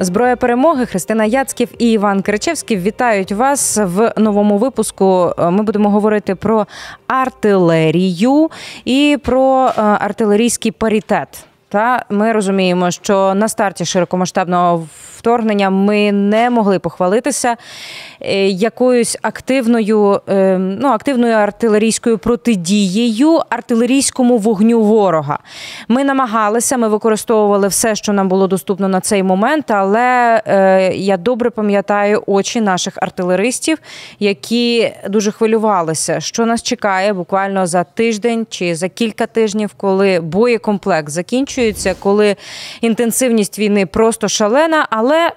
Зброя перемоги Христина Яцьків і Іван Кричевський вітають вас в новому випуску. Ми будемо говорити про артилерію і про е, артилерійський паритет. Та ми розуміємо, що на старті широкомасштабного вторгнення ми не могли похвалитися е, якоюсь активною, е, ну активною артилерійською протидією артилерійському вогню ворога. Ми намагалися, ми використовували все, що нам було доступно на цей момент. Але е, я добре пам'ятаю очі наших артилеристів, які дуже хвилювалися, що нас чекає буквально за тиждень чи за кілька тижнів, коли боєкомплект закінчується, коли інтенсивність війни просто шалена. але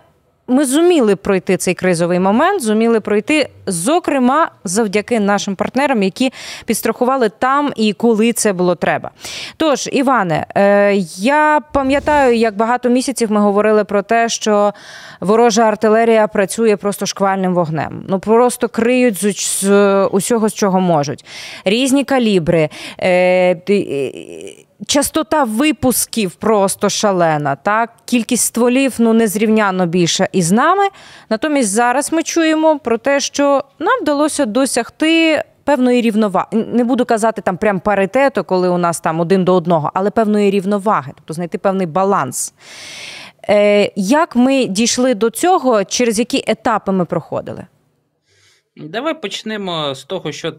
ми зуміли пройти цей кризовий момент, зуміли пройти, зокрема, завдяки нашим партнерам, які підстрахували там і коли це було треба. Тож, Іване, е, я пам'ятаю, як багато місяців ми говорили про те, що ворожа артилерія працює просто шквальним вогнем. Ну просто криють з усього, з чого можуть. Різні калібри. Частота випусків просто шалена. Так, кількість стволів ну незрівняно більша із нами. Натомість зараз ми чуємо про те, що нам вдалося досягти. Певної рівноваги, не буду казати там прям паритету, коли у нас там один до одного, але певної рівноваги, тобто знайти певний баланс. Е, Як ми дійшли до цього, через які етапи ми проходили? Давай почнемо з того, що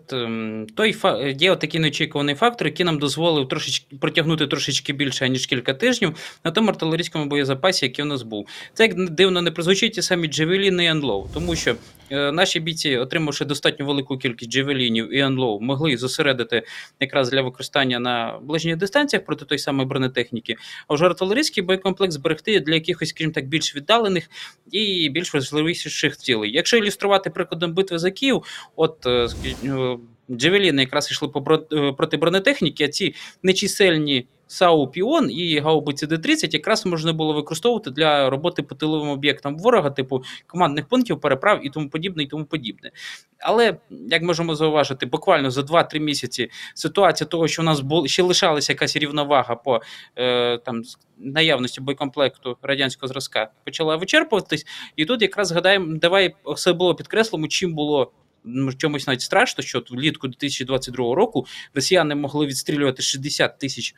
той є такий неочікуваний фактор, який нам дозволив трошечки протягнути трошечки більше ніж кілька тижнів на тому артилерійському боєзапасі, який у нас був. Це як дивно не прозвучить і самі Джевеліни і NLAW, тому що наші бійці, отримавши достатньо велику кількість джевелінів і NLAW, могли зосередити якраз для використання на ближніх дистанціях проти той самої бронетехніки. А вже артилерійський боєкомплект зберегти для якихось, скажімо так, більш віддалених і більш важливіших цілей. Якщо ілюструвати прикладом битви за Київ, от е, е, Джевеліни якраз йшли е, проти бронетехніки, а ці нечисельні САУ Піон і гаубиці Д-30 якраз можна було використовувати для роботи по тиловим об'єктам ворога, типу командних пунктів, переправ і тому подібне, і тому подібне. Але як можемо зауважити, буквально за 2-3 місяці ситуація того, що у нас було ще лишалася якась рівновага по е, там наявності боєкомплекту радянського зразка, почала вичерпуватись, і тут якраз згадаємо, давай все було підкреслимо, чим було чомусь навіть страшно, що влітку 2022 року росіяни могли відстрілювати 60 тисяч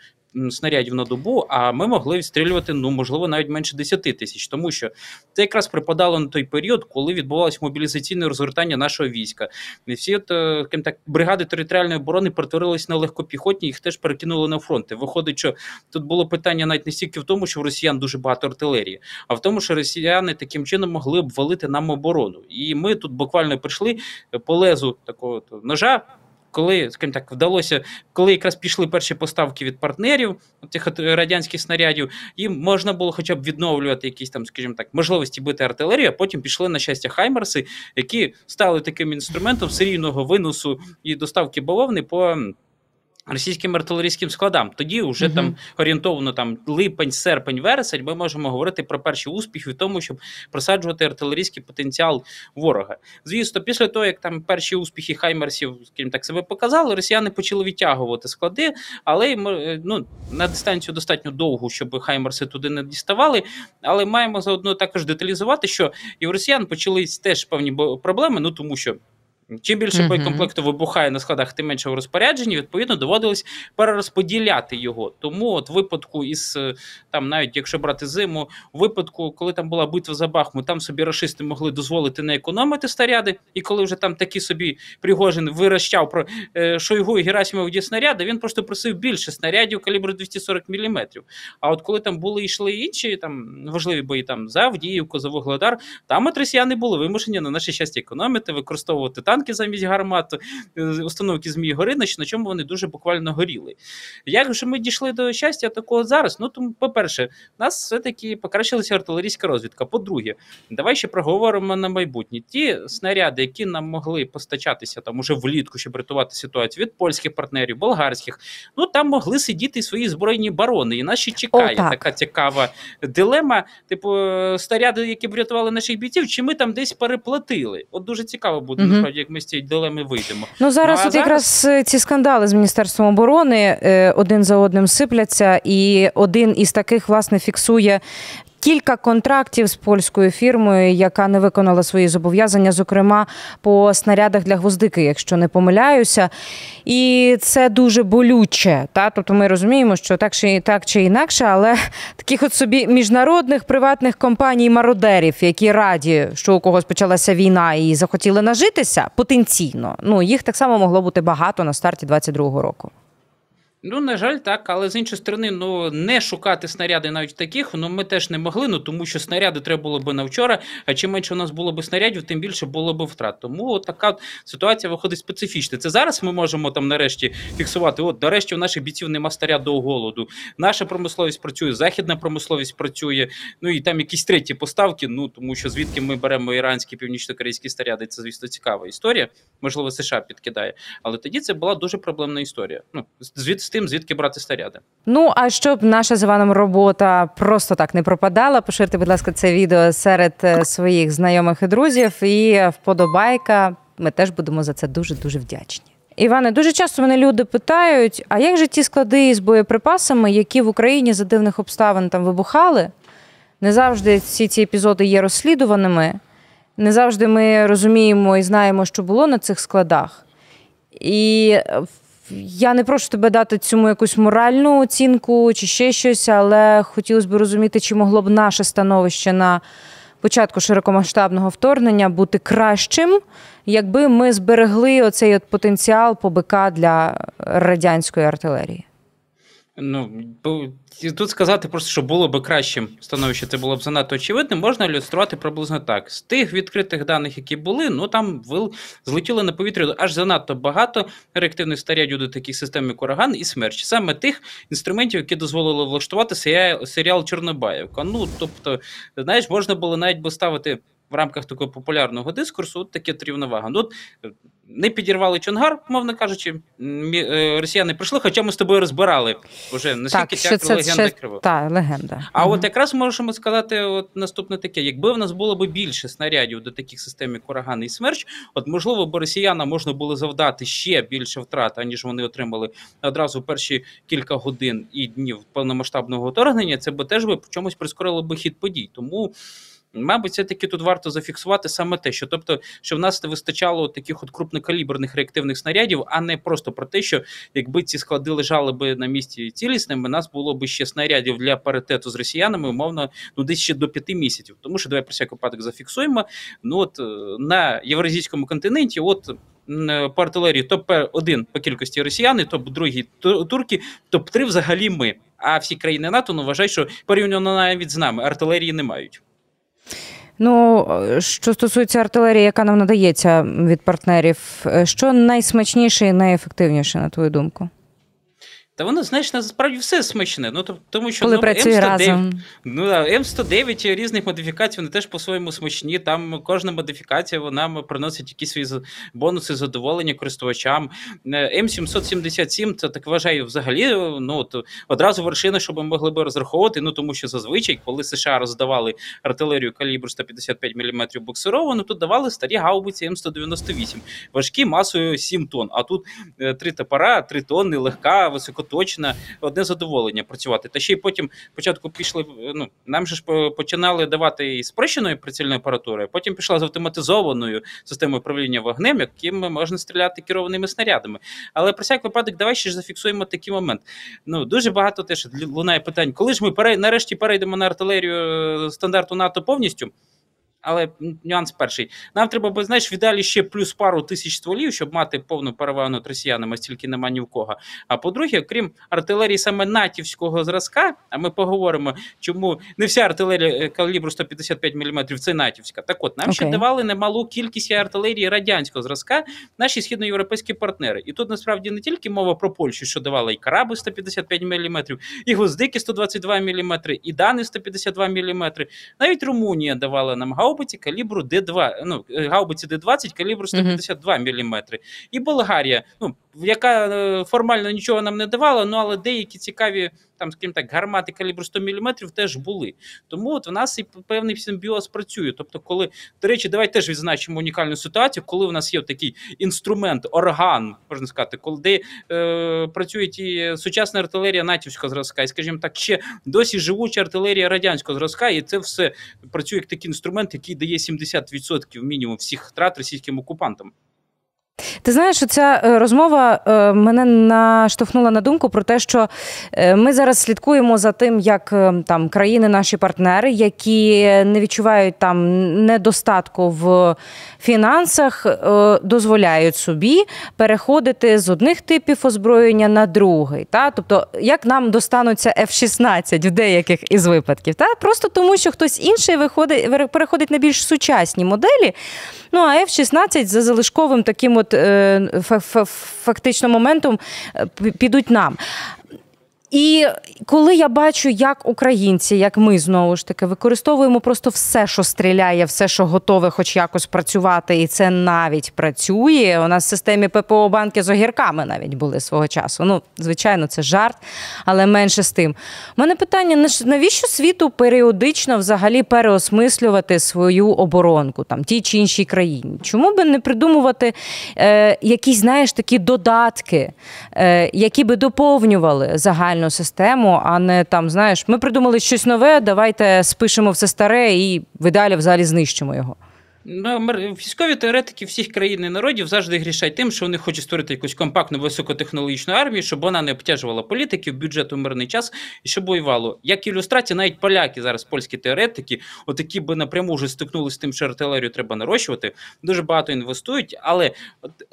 снарядів на добу, а ми могли відстрілювати, ну можливо, навіть менше 10 тисяч, тому що це якраз припадало на той період, коли відбувалось мобілізаційне розгортання нашого війська. І всі от е, так бригади територіальної оборони перетворились на легкопіхотні, їх теж перекинули на фронти. Виходить, що тут було питання навіть не стільки в тому, що в росіян дуже багато артилерії, а в тому, що росіяни таким чином могли обвалити нам оборону. І ми тут буквально прийшли по лезу такого ножа коли скажімо так вдалося, коли якраз пішли перші поставки від партнерів цих радянських снарядів, їм можна було хоча б відновлювати якісь там, скажімо так, можливості бити артилерію, а потім пішли на щастя Хаймерси, які стали таким інструментом серійного виносу і доставки бавовни по російським артилерійським складам. Тоді вже uh там орієнтовно там липень, серпень, вересень, ми можемо говорити про перші успіхи в тому, щоб просаджувати артилерійський потенціал ворога. Звісно, після того, як там перші успіхи Хаймерсів, скажімо так, себе показали, росіяни почали відтягувати склади, але ну, на дистанцію достатньо довгу, щоб Хаймерси туди не діставали. Але маємо заодно також деталізувати, що і в росіян почались теж певні проблеми, ну тому що. Чим більше uh-huh. боєкомплекту вибухає на складах, тим менше в розпорядженні, відповідно, доводилось перерозподіляти його. Тому, от випадку із е, там, навіть якщо брати зиму, у випадку, коли там була битва за Бахмут, там собі рашисти могли дозволити не економити снаряди. І коли вже там такі собі Пригожин вирощав про е, Шойгу і Герасимов снаряди, він просто просив більше снарядів калібру 240 мм. А от коли там були йшли інші там важливі бої там за Авдіївку, за Вугледар, там от росіяни були вимушені на наше щастя економити, використовувати танки замість гармат, е, установки Змії Горинич, на чому вони дуже буквально горіли. Як же ми дійшли до щастя такого зараз? Ну тому, по-перше, у нас все-таки покращилася артилерійська розвідка. По-друге, давай ще проговоримо на майбутнє. Ті снаряди, які нам могли постачатися там уже влітку, щоб рятувати ситуацію від польських партнерів, болгарських, ну там могли сидіти свої збройні барони. І нас ще чекає О, така цікава дилема. Типу, снаряди, які врятували наших бійців, чи ми там десь переплатили? От дуже цікаво буде угу. насправді як ми з цієї дилеми вийдемо. Ну зараз ну, от зараз... якраз ці скандали з міністерством оборони е, один за одним сипляться, і один із таких власне фіксує кілька контрактів з польською фірмою, яка не виконала свої зобов'язання, зокрема по снарядах для гвоздики, якщо не помиляюся. І це дуже болюче. Та? Тобто ми розуміємо, що так чи так чи інакше, але таких от собі міжнародних приватних компаній мародерів, які раді, що у когось почалася війна і захотіли нажитися потенційно. Ну їх так само могло бути багато на старті 22-го року. Ну, на жаль, так, але з іншої сторони, ну не шукати снаряди навіть таких, ну ми теж не могли, ну тому що снаряди треба було би на вчора. А чим менше у нас було б снарядів, тим більше було б втрат. Тому от така ситуація виходить специфічна. Це зараз ми можемо там нарешті фіксувати. От нарешті у наших бійців нема снаряду голоду. Наша промисловість працює, західна промисловість працює. Ну і там якісь треті поставки. Ну тому що звідки ми беремо іранські північно-корейські снаряди, це звісно цікава історія. Можливо, США підкидає, але тоді це була дуже проблемна історія. Ну звідси тим, звідки брати снаряди. Ну а щоб наша з Іваном робота просто так не пропадала, поширте, будь ласка, це відео серед е, своїх знайомих і друзів. І вподобайка. Ми теж будемо за це дуже дуже вдячні. Іване, дуже часто мене люди питають: а як же ті склади з боєприпасами, які в Україні за дивних обставин там вибухали? Не завжди всі ці епізоди є розслідуваними, не завжди ми розуміємо і знаємо, що було на цих складах. І я не прошу тебе дати цьому якусь моральну оцінку чи ще щось, але хотілося б розуміти, чи могло б наше становище на початку широкомасштабного вторгнення бути кращим, якби ми зберегли оцей от потенціал ПБК для радянської артилерії. Ну, тут сказати просто, що було б кращим становище, це було б занадто очевидним, можна ілюструвати приблизно так. З тих відкритих даних, які були, ну там злетіло на повітря аж занадто багато реактивних снарядів до таких систем, як ураган і смерч. Саме тих інструментів, які дозволили влаштувати серіал Чорнобаївка. Ну, тобто, знаєш, можна було навіть би ставити в рамках такого популярного дискурсу от таке рівновага. Ну, от, не підірвали Чонгар, мовно кажучи, е, росіяни прийшли, хоча ми з тобою розбирали вже наскільки ця легенда крива. Та, легенда. А угу. от якраз можемо сказати, от наступне таке: якби в нас було б більше снарядів до таких систем, як ураган і смерч, от можливо, бо росіянам можна було завдати ще більше втрат, аніж вони отримали одразу перші кілька годин і днів повномасштабного вторгнення. Це б теж би чомусь прискорило би хід подій. Тому. Мабуть, все-таки тут варто зафіксувати саме те, що тобто, що в нас не вистачало таких от крупнокаліберних реактивних снарядів, а не просто про те, що якби ці склади лежали би на місці цілісними, нас було б ще снарядів для паритету з росіянами, умовно, ну десь ще до п'яти місяців. Тому що давай про всяк випадок зафіксуємо. Ну от е, на євразійському континенті, от. По артилерії топ-1 по кількості росіяни, топ-2 турки, топ-3 взагалі ми. А всі країни НАТО ну, вважають, що порівняно навіть з нами артилерії не мають. Ну, що стосується артилерії, яка нам надається від партнерів, що найсмачніше і найефективніше, на твою думку? Та воно, знаєш, насправді все смачне. Ну, тому що Коли ну, працює М109, разом. Ну, М109 різних модифікацій, вони теж по-своєму смачні. Там кожна модифікація вона приносить якісь свої бонуси задоволення користувачам. Е, М777 це так вважаю взагалі. ну, от, Одразу вершина, щоб ми могли би розраховувати. Ну тому що зазвичай, коли США роздавали артилерію калібру 155 мм буксировану, то давали старі гаубиці М198, важкі масою 7 тонн. А тут е, три топора, 3 тонни, легка, високо точно одне задоволення працювати. Та ще й потім спочатку пішли. Ну нам же ж починали давати і спрощеною прицільною апаратурою, потім пішла з автоматизованою системою управління вогнем, яким можна стріляти керованими снарядами. Але про всяк випадок, давай ще ж зафіксуємо такий момент. Ну дуже багато теж лунає питань, коли ж ми перей, нарешті перейдемо на артилерію е, стандарту НАТО повністю. Але нюанс перший. Нам треба би, знаєш, в ідеалі ще плюс пару тисяч стволів, щоб мати повну перевагу над росіянами, стільки нема ні в кого. А по-друге, крім артилерії саме натівського зразка, а ми поговоримо, чому не вся артилерія е, калібру 155 мм це натівська. Так от, нам okay. ще давали немалу кількість артилерії радянського зразка, наші східноєвропейські партнери. І тут насправді не тільки мова про Польщу, що давала і караби 155 мм, і гвоздики 122 мм, і дани 152 мм. Навіть Румунія давала нам гаубиці гаубиці калібру Д2, ну, гаубиці Д20 калібру 152 mm -hmm. мм. І Болгарія, ну, яка е, формально нічого нам не давала, ну але деякі цікаві там, скажімо так, гармати калібру 100 мм теж були. Тому от в нас і певний симбіоз працює. Тобто, коли, до речі, давай теж відзначимо унікальну ситуацію, коли в нас є такий інструмент, орган, можна сказати, коли де е, працює і сучасна артилерія натівського зразка, і, скажімо так, ще досі живуча артилерія радянського зразка, і це все працює як такий інструмент, який дає 70% мінімум всіх втрат російським окупантам. Ти знаєш, ця е, розмова е, мене наштовхнула на думку про те, що е, ми зараз слідкуємо за тим, як там країни, наші партнери, які не відчувають там недостатку в фінансах, дозволяють собі переходити з одних типів озброєння на другий. Та? Тобто, як нам достануться F-16 в деяких із випадків, та? просто тому, що хтось інший виходить, переходить на більш сучасні моделі. Ну а F-16 за залишковим таким от фактично моментом е, підуть нам. І коли я бачу, як українці, як ми знову ж таки використовуємо просто все, що стріляє, все, що готове, хоч якось працювати, і це навіть працює. У нас в системі ППО банки з огірками навіть були свого часу. Ну, звичайно, це жарт, але менше з тим. У мене питання: навіщо світу періодично взагалі переосмислювати свою оборонку там тій чи іншій країні? Чому би не придумувати е, якісь, знаєш, такі додатки, е, які би доповнювали загальну нормальну систему, а не там, знаєш, ми придумали щось нове, давайте спишемо все старе і в ідеалі взагалі знищимо його. Ну, військові теоретики всіх країн і народів завжди грішать тим, що вони хочуть створити якусь компактну високотехнологічну армію, щоб вона не обтяжувала політиків, бюджет у мирний час і щоб воювало. Як ілюстрація, навіть поляки зараз, польські теоретики, отакі би напряму вже стикнулися з тим, що артилерію треба нарощувати, дуже багато інвестують, але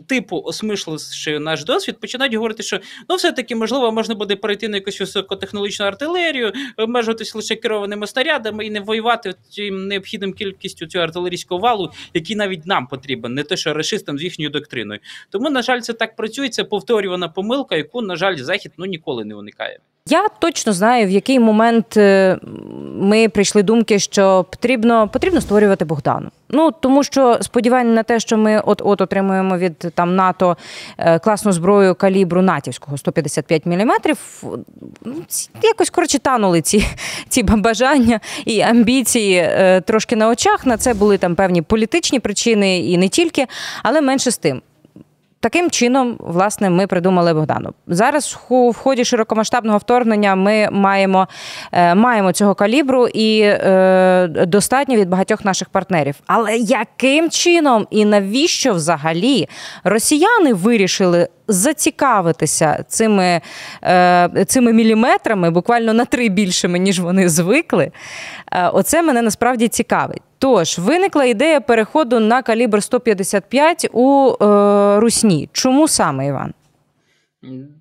типу, осмисливши наш досвід, починають говорити, що ну все-таки можливо можна буде перейти на якусь високотехнологічну артилерію, обмежуватись лише керованими снарядами і не воювати необхідним кількістю цього артилерійського валу потенціалу, який навіть нам потрібен, не те, що расистам з їхньою доктриною. Тому, на жаль, це так працює. Це повторювана помилка, яку, на жаль, захід ну ніколи не уникає. Я точно знаю, в який момент е, ми прийшли думки, що потрібно потрібно створювати Богдану. Ну тому що сподівання на те, що ми от от отримуємо від там НАТО е, класну зброю калібру натівського 155 мм, ну, якось коротше танули ці ці бажання і амбіції е, трошки на очах. На це були там певні політичні причини і не тільки, але менше з тим. Таким чином, власне, ми придумали Богдану. Зараз в ході широкомасштабного вторгнення ми маємо е, маємо цього калібру і е, достатньо від багатьох наших партнерів. Але яким чином і навіщо взагалі росіяни вирішили зацікавитися цими е, цими міліметрами, буквально на три більшими, ніж вони звикли? Е, оце мене насправді цікавить. Тож виникла ідея переходу на калібр 155 у е, Русні. Чому саме Іван?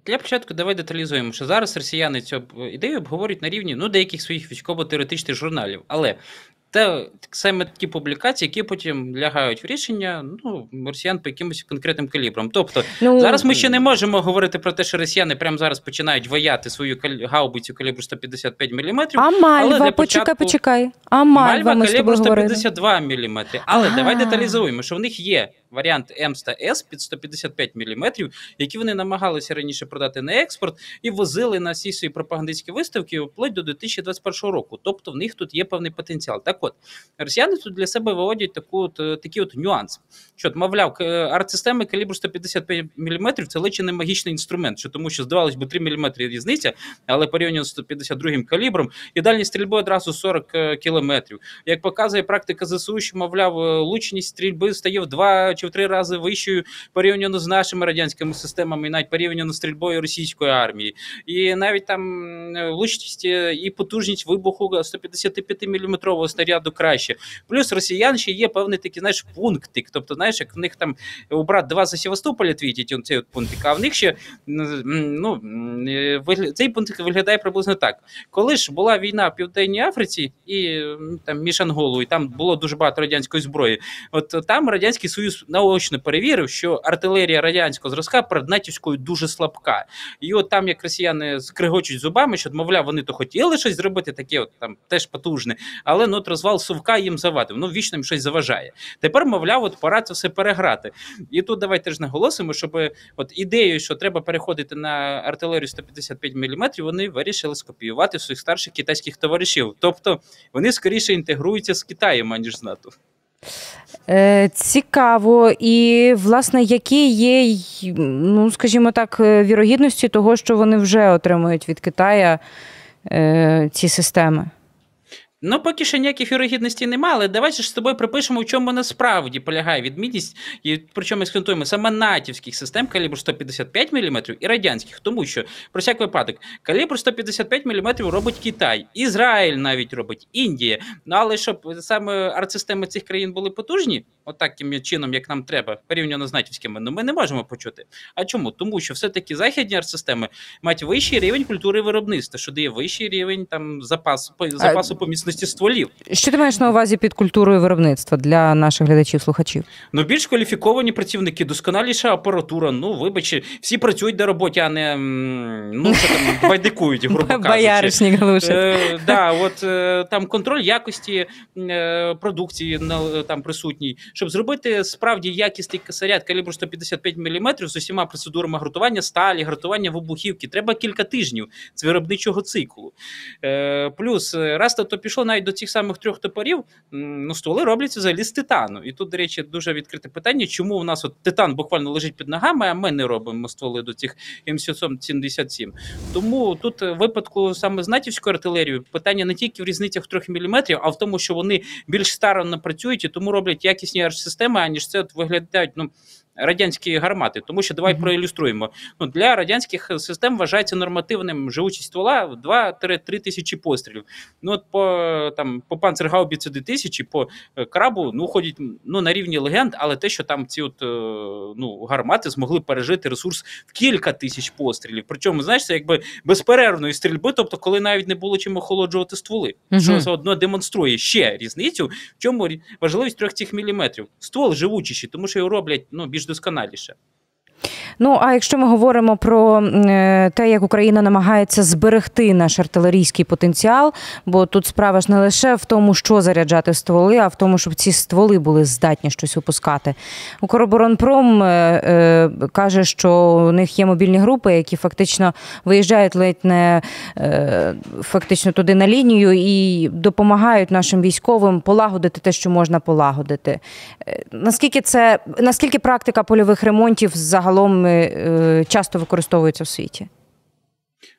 Для початку давай деталізуємо, що зараз росіяни цю ідею обговорюють на рівні ну, деяких своїх військово-теоретичних журналів. Але це саме ті публікації, які потім лягають в рішення ну, росіян по якимось конкретним калібрам. Тобто ну, зараз ми ще не можемо говорити про те, що росіяни прямо зараз починають ваяти свою гаубицю калібру 155 мм. А Мальва, але почекай, почекай. А Мальва, Мальва калібру 152 мм. Але А-а-а. давай деталізуємо, що в них є варіант М та С під 155 мм, які вони намагалися раніше продати на експорт і возили на всі свої пропагандистські виставки вплоть до 2021 року. Тобто в них тут є певний потенціал. Так от росіяни тут для себе виводять таку от, е, такий от нюанс. Що, мовляв, арт-системи калібру 155 мм це лише не магічний інструмент, що тому що здавалось би 3 мм різниця, але порівняно з 152 калібром і дальність стрільби одразу 40 е, кілометрів. Як показує практика ЗСУ, що мовляв, е, лучність стрільби стає в 2 чи в 3 рази вищою порівняно з нашими радянськими системами, і навіть порівняно з стрільбою російської армії, і навіть там влучність і потужність вибуху 155 мм снаряду краще. Плюс росіян ще є певний такий знаєш, пунктик. Тобто, знаєш, як в них там у брат два за Севастополя твітять цей от пунктик, а в них ще ну, цей пунктик виглядає приблизно так. Коли ж була війна в Південній Африці, і там між Анголою, там було дуже багато радянської зброї. От там радянський союз наочно перевірив, що артилерія радянського зразка перед натівською дуже слабка. І от там, як росіяни скригочуть зубами, що мовляв, вони то хотіли щось зробити, таке от там теж потужне, але ну, от розвал совка їм завадив. Ну вічно їм щось заважає. Тепер, мовляв, от пора це все переграти. І тут давайте ж наголосимо, щоб от ідею, що треба переходити на артилерію 155 мм, вони вирішили скопіювати своїх старших китайських товаришів. Тобто вони скоріше інтегруються з Китаєм, аніж з НАТО. Е, Цікаво, і власне, які є, ну скажімо так, е, вірогідності того, що вони вже отримують від Китая е, ці системи. Ну, поки що ніяких вірогідностей немає, але давайте ж з тобою припишемо, в чому насправді полягає відмінність, і причому акцентуємо саме натівських систем калібру 155 мм і радянських, тому що про всяк випадок калібр 155 мм робить Китай, Ізраїль навіть робить Індія. Ну але щоб саме артсистеми цих країн були потужні, отаким чином, як нам треба, порівняно з натівськими, ну ми не можемо почути. А чому? Тому що все-таки західні артсистеми мають вищий рівень культури виробництва, що дає вищий рівень там запас, запасу поміцності стволів. Що ти маєш на увазі під культурою виробництва для наших глядачів-слухачів? Ну, більш кваліфіковані працівники, досконаліша апаратура. Ну, вибачте, всі працюють на роботі, а не ну що там байдикують, грубо кажучи. Бояришник глушить. Е, да, от е, там контроль якості е, продукції там присутній, щоб зробити справді якісний касарят калібру 155 мм з усіма процедурами гратування сталі, гратування вибухівки. Треба кілька тижнів з виробничого циклу. Е, Плюс раз то пішло навіть до цих самих трьох топорів, ну стволи робляться взагалі з титану. І тут, до речі, дуже відкрите питання, чому у нас от титан буквально лежить під ногами, а ми не робимо стволи до цих М777. Тому тут в випадку саме з натівською артилерією питання не тільки в різницях в трьох міліметрів, а в тому, що вони більш старанно працюють і тому роблять якісні арт-системи, аніж це от виглядають. ну, радянські гармати, тому що давай mm -hmm. проілюструємо. Ну для радянських систем вважається нормативним живучість ствола 2-3 тисячі пострілів. Ну от по там по панцергаубіці 2000, по е, крабу ну ходять ну на рівні легенд, але те, що там ці от е, ну гармати змогли пережити ресурс в кілька тисяч пострілів. Причому знаєш, це якби безперервної стрільби, тобто, коли навіть не було чим охолоджувати стволи, mm -hmm. що заодно демонструє ще різницю, в чому важливість трьох цих міліметрів. Ствол живучіший, тому що його роблять ну більш досконаліше. Ну а якщо ми говоримо про е, те, як Україна намагається зберегти наш артилерійський потенціал, бо тут справа ж не лише в тому, що заряджати стволи, а в тому, щоб ці стволи були здатні щось випускати. Укроборонпром е, е, каже, що у них є мобільні групи, які фактично виїжджають ледь не фактично туди на лінію і допомагають нашим військовим полагодити те, що можна полагодити. Наскільки це наскільки практика польових ремонтів загалом е, часто використовуються в світі?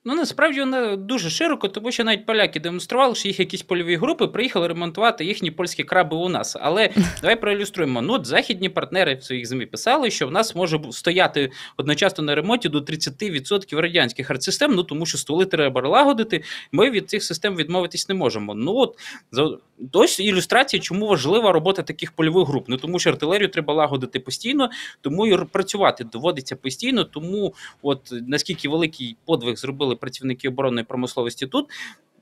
Ну, насправді вона дуже широко, тому що навіть поляки демонстрували, що їх якісь польові групи приїхали ремонтувати їхні польські краби у нас. Але давай проілюструємо. Ну, от західні партнери в своїх ЗМІ писали, що в нас може стояти одночасно на ремонті до 30% радянських артсистем, ну тому що стволи треба лагодити. Ми від цих систем відмовитись не можемо. Ну от Ось ілюстрація, чому важлива робота таких польових груп. Ну тому що артилерію треба лагодити постійно, тому і працювати доводиться постійно. Тому, от наскільки великий подвиг зробили працівники оборонної промисловості тут.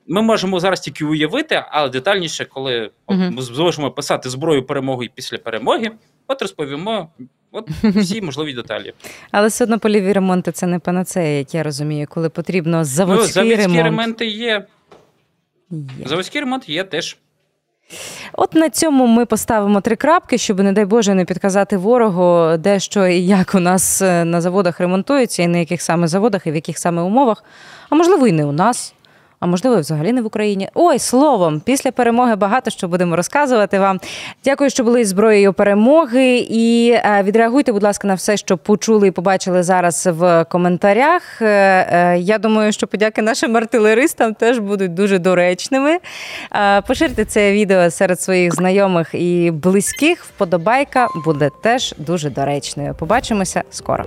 Ми можемо зараз тільки уявити, але детальніше, коли uh ми зможемо писати зброю перемоги і після перемоги, от розповімо от всі можливі деталі. Але все одно польові ремонти це не панацея, як я розумію, коли потрібно заводський ну, заводські ремонт. ремонти є. є. Заводський ремонт є теж. От на цьому ми поставимо три крапки, щоб, не дай Боже, не підказати ворогу, де що і як у нас е, на заводах ремонтується, і на яких саме заводах, і в яких саме умовах. А можливо, і не у нас а можливо, взагалі не в Україні. Ой, словом, після перемоги багато що будемо розказувати вам. Дякую, що були зброєю перемоги. І е, відреагуйте, будь ласка, на все, що почули і побачили зараз в коментарях. Е, е, я думаю, що подяки нашим артилеристам теж будуть дуже доречними. Поширте це відео серед своїх знайомих і близьких. Вподобайка буде теж дуже доречною. Побачимося скоро.